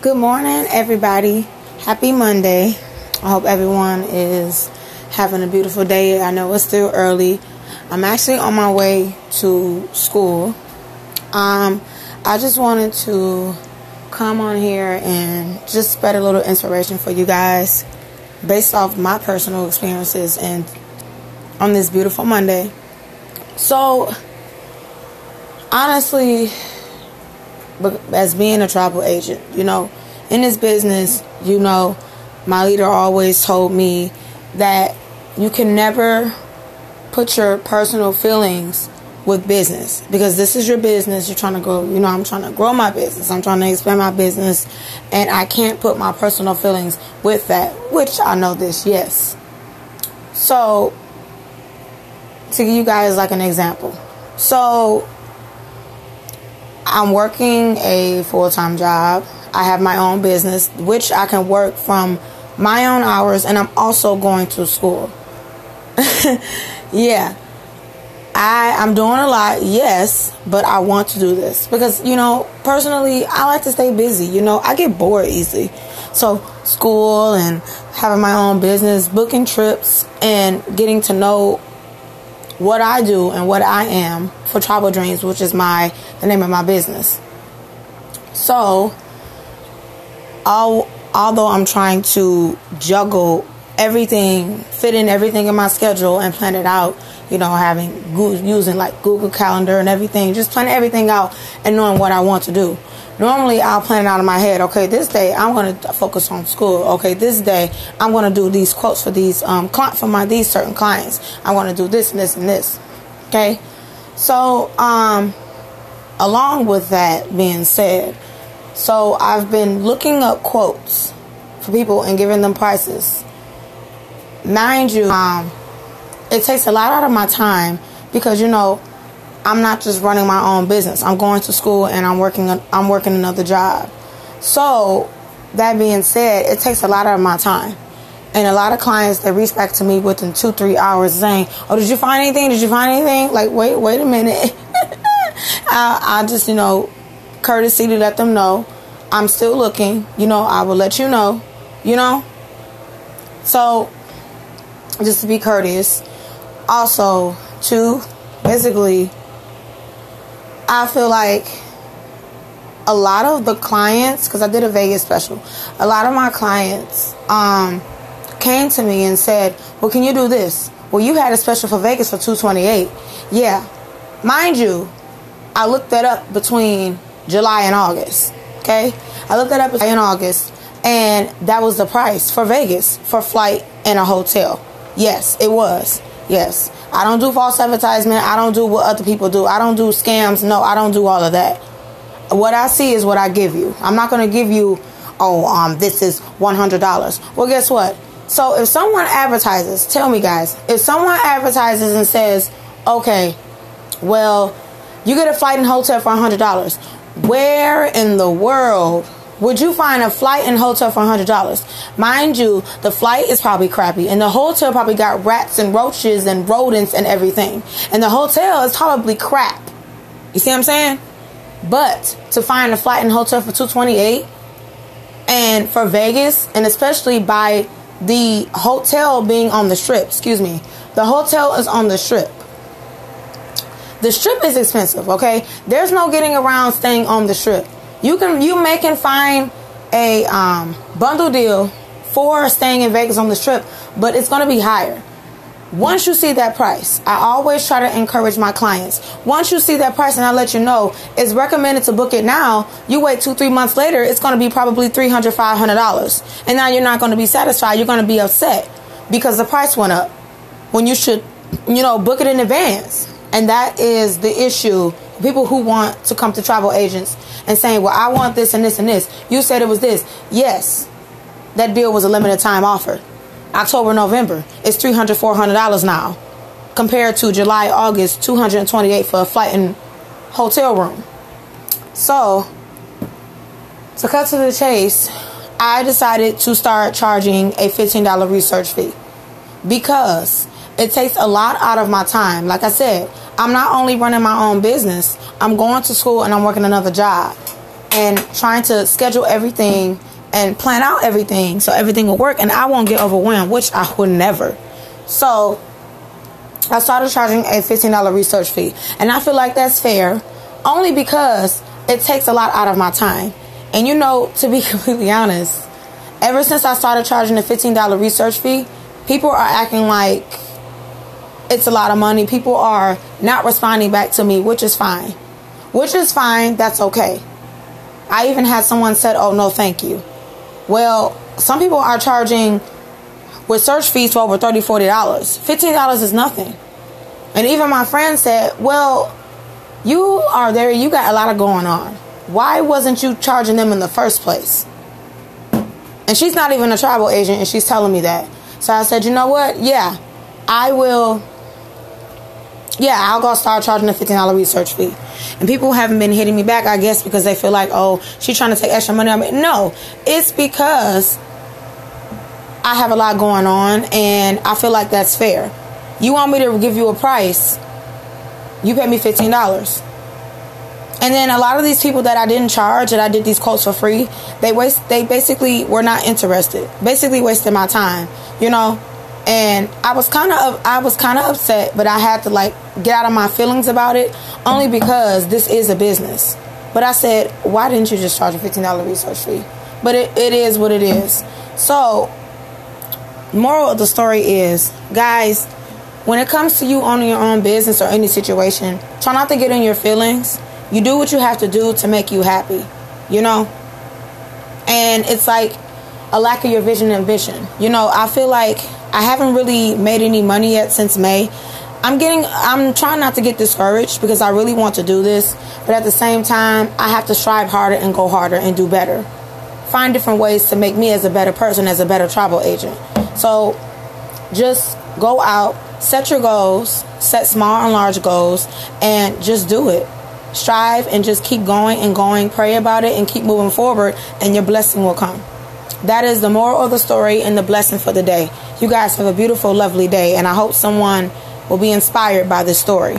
Good morning, everybody. Happy Monday. I hope everyone is having a beautiful day. I know it's still early. I'm actually on my way to school. Um, I just wanted to come on here and just spread a little inspiration for you guys based off my personal experiences and on this beautiful Monday. So, honestly, as being a travel agent, you know, in this business, you know, my leader always told me that you can never put your personal feelings with business because this is your business. You're trying to go, you know, I'm trying to grow my business. I'm trying to expand my business, and I can't put my personal feelings with that, which I know this, yes. So, to give you guys like an example. So, I'm working a full time job. I have my own business, which I can work from my own hours, and I'm also going to school. yeah. I, I'm doing a lot, yes, but I want to do this because, you know, personally, I like to stay busy. You know, I get bored easily. So, school and having my own business, booking trips, and getting to know what I do and what I am for Travel Dreams, which is my the name of my business. So, although I'm trying to juggle everything, fit in everything in my schedule and plan it out, you know, having using like Google Calendar and everything, just planning everything out and knowing what I want to do. Normally, I'll plan it out in my head. Okay, this day I'm going to focus on school. Okay, this day I'm going to do these quotes for these um for my these certain clients. I want to do this and this and this. Okay, so um, along with that being said, so I've been looking up quotes for people and giving them prices. Mind you, um, it takes a lot out of my time because you know I'm not just running my own business. I'm going to school and I'm working I'm working another job. So, that being said, it takes a lot out of my time. And a lot of clients they reach back to me within 2-3 hours saying, "Oh, did you find anything? Did you find anything?" Like, "Wait, wait a minute." I, I just, you know, courtesy to let them know I'm still looking. You know, I will let you know, you know? So, just to be courteous. Also, to basically I feel like a lot of the clients, because I did a Vegas special, a lot of my clients um, came to me and said, "Well, can you do this? Well, you had a special for Vegas for 228." Yeah, mind you, I looked that up between July and August. Okay, I looked that up in August, and that was the price for Vegas for flight and a hotel. Yes, it was. Yes. I don't do false advertisement. I don't do what other people do. I don't do scams. No, I don't do all of that. What I see is what I give you. I'm not going to give you, oh, um, this is $100. Well, guess what? So if someone advertises, tell me guys, if someone advertises and says, okay, well, you get a flight and hotel for $100, where in the world would you find a flight and hotel for $100? Mind you, the flight is probably crappy, and the hotel probably got rats and roaches and rodents and everything. And the hotel is probably crap. You see what I'm saying? But to find a flight and hotel for 228 and for Vegas, and especially by the hotel being on the strip, excuse me, the hotel is on the strip. The strip is expensive, okay? There's no getting around staying on the strip. You can you may can find a um, bundle deal for staying in Vegas on the trip, but it's going to be higher. Once you see that price, I always try to encourage my clients. Once you see that price, and I let you know it's recommended to book it now. You wait two, three months later, it's going to be probably three hundred, five hundred dollars, and now you're not going to be satisfied. You're going to be upset because the price went up when you should, you know, book it in advance. And that is the issue. People who want to come to travel agents and saying, well, I want this and this and this. You said it was this. Yes, that deal was a limited time offer. October, November. It's $300, $400 now. Compared to July, August, 228 for a flight and hotel room. So, to cut to the chase, I decided to start charging a $15 research fee because it takes a lot out of my time. Like I said, I'm not only running my own business, I'm going to school and I'm working another job. and trying to schedule everything and plan out everything so everything will work and I won't get overwhelmed, which I would never. So I started charging a $15 research fee. And I feel like that's fair only because it takes a lot out of my time. And you know, to be completely honest, ever since I started charging a $15 research fee, people are acting like it's a lot of money. People are not responding back to me, which is fine. Which is fine. That's okay. I even had someone said, "Oh no, thank you." Well, some people are charging with search fees for over $30, $40. $15 is nothing. And even my friend said, Well, you are there, you got a lot of going on. Why wasn't you charging them in the first place? And she's not even a travel agent, and she's telling me that. So I said, You know what? Yeah, I will. Yeah, I'll go start charging a $15 research fee. And people haven't been hitting me back, I guess, because they feel like, oh, she's trying to take extra money on me. No, it's because I have a lot going on and I feel like that's fair. You want me to give you a price, you pay me $15. And then a lot of these people that I didn't charge, that I did these quotes for free, they waste they basically were not interested. Basically wasting my time, you know? And I was kind of I was kind of upset, but I had to like get out of my feelings about it only because this is a business. But I said, why didn't you just charge a $15 research fee? But it, it is what it is. So moral of the story is, guys, when it comes to you owning your own business or any situation, try not to get in your feelings. You do what you have to do to make you happy, you know? And it's like a lack of your vision and vision. You know, I feel like I haven't really made any money yet since May. I'm getting I'm trying not to get discouraged because I really want to do this, but at the same time, I have to strive harder and go harder and do better. Find different ways to make me as a better person, as a better travel agent. So just go out, set your goals, set small and large goals, and just do it. Strive and just keep going and going. Pray about it and keep moving forward, and your blessing will come. That is the moral of the story and the blessing for the day. You guys have a beautiful, lovely day, and I hope someone will be inspired by this story.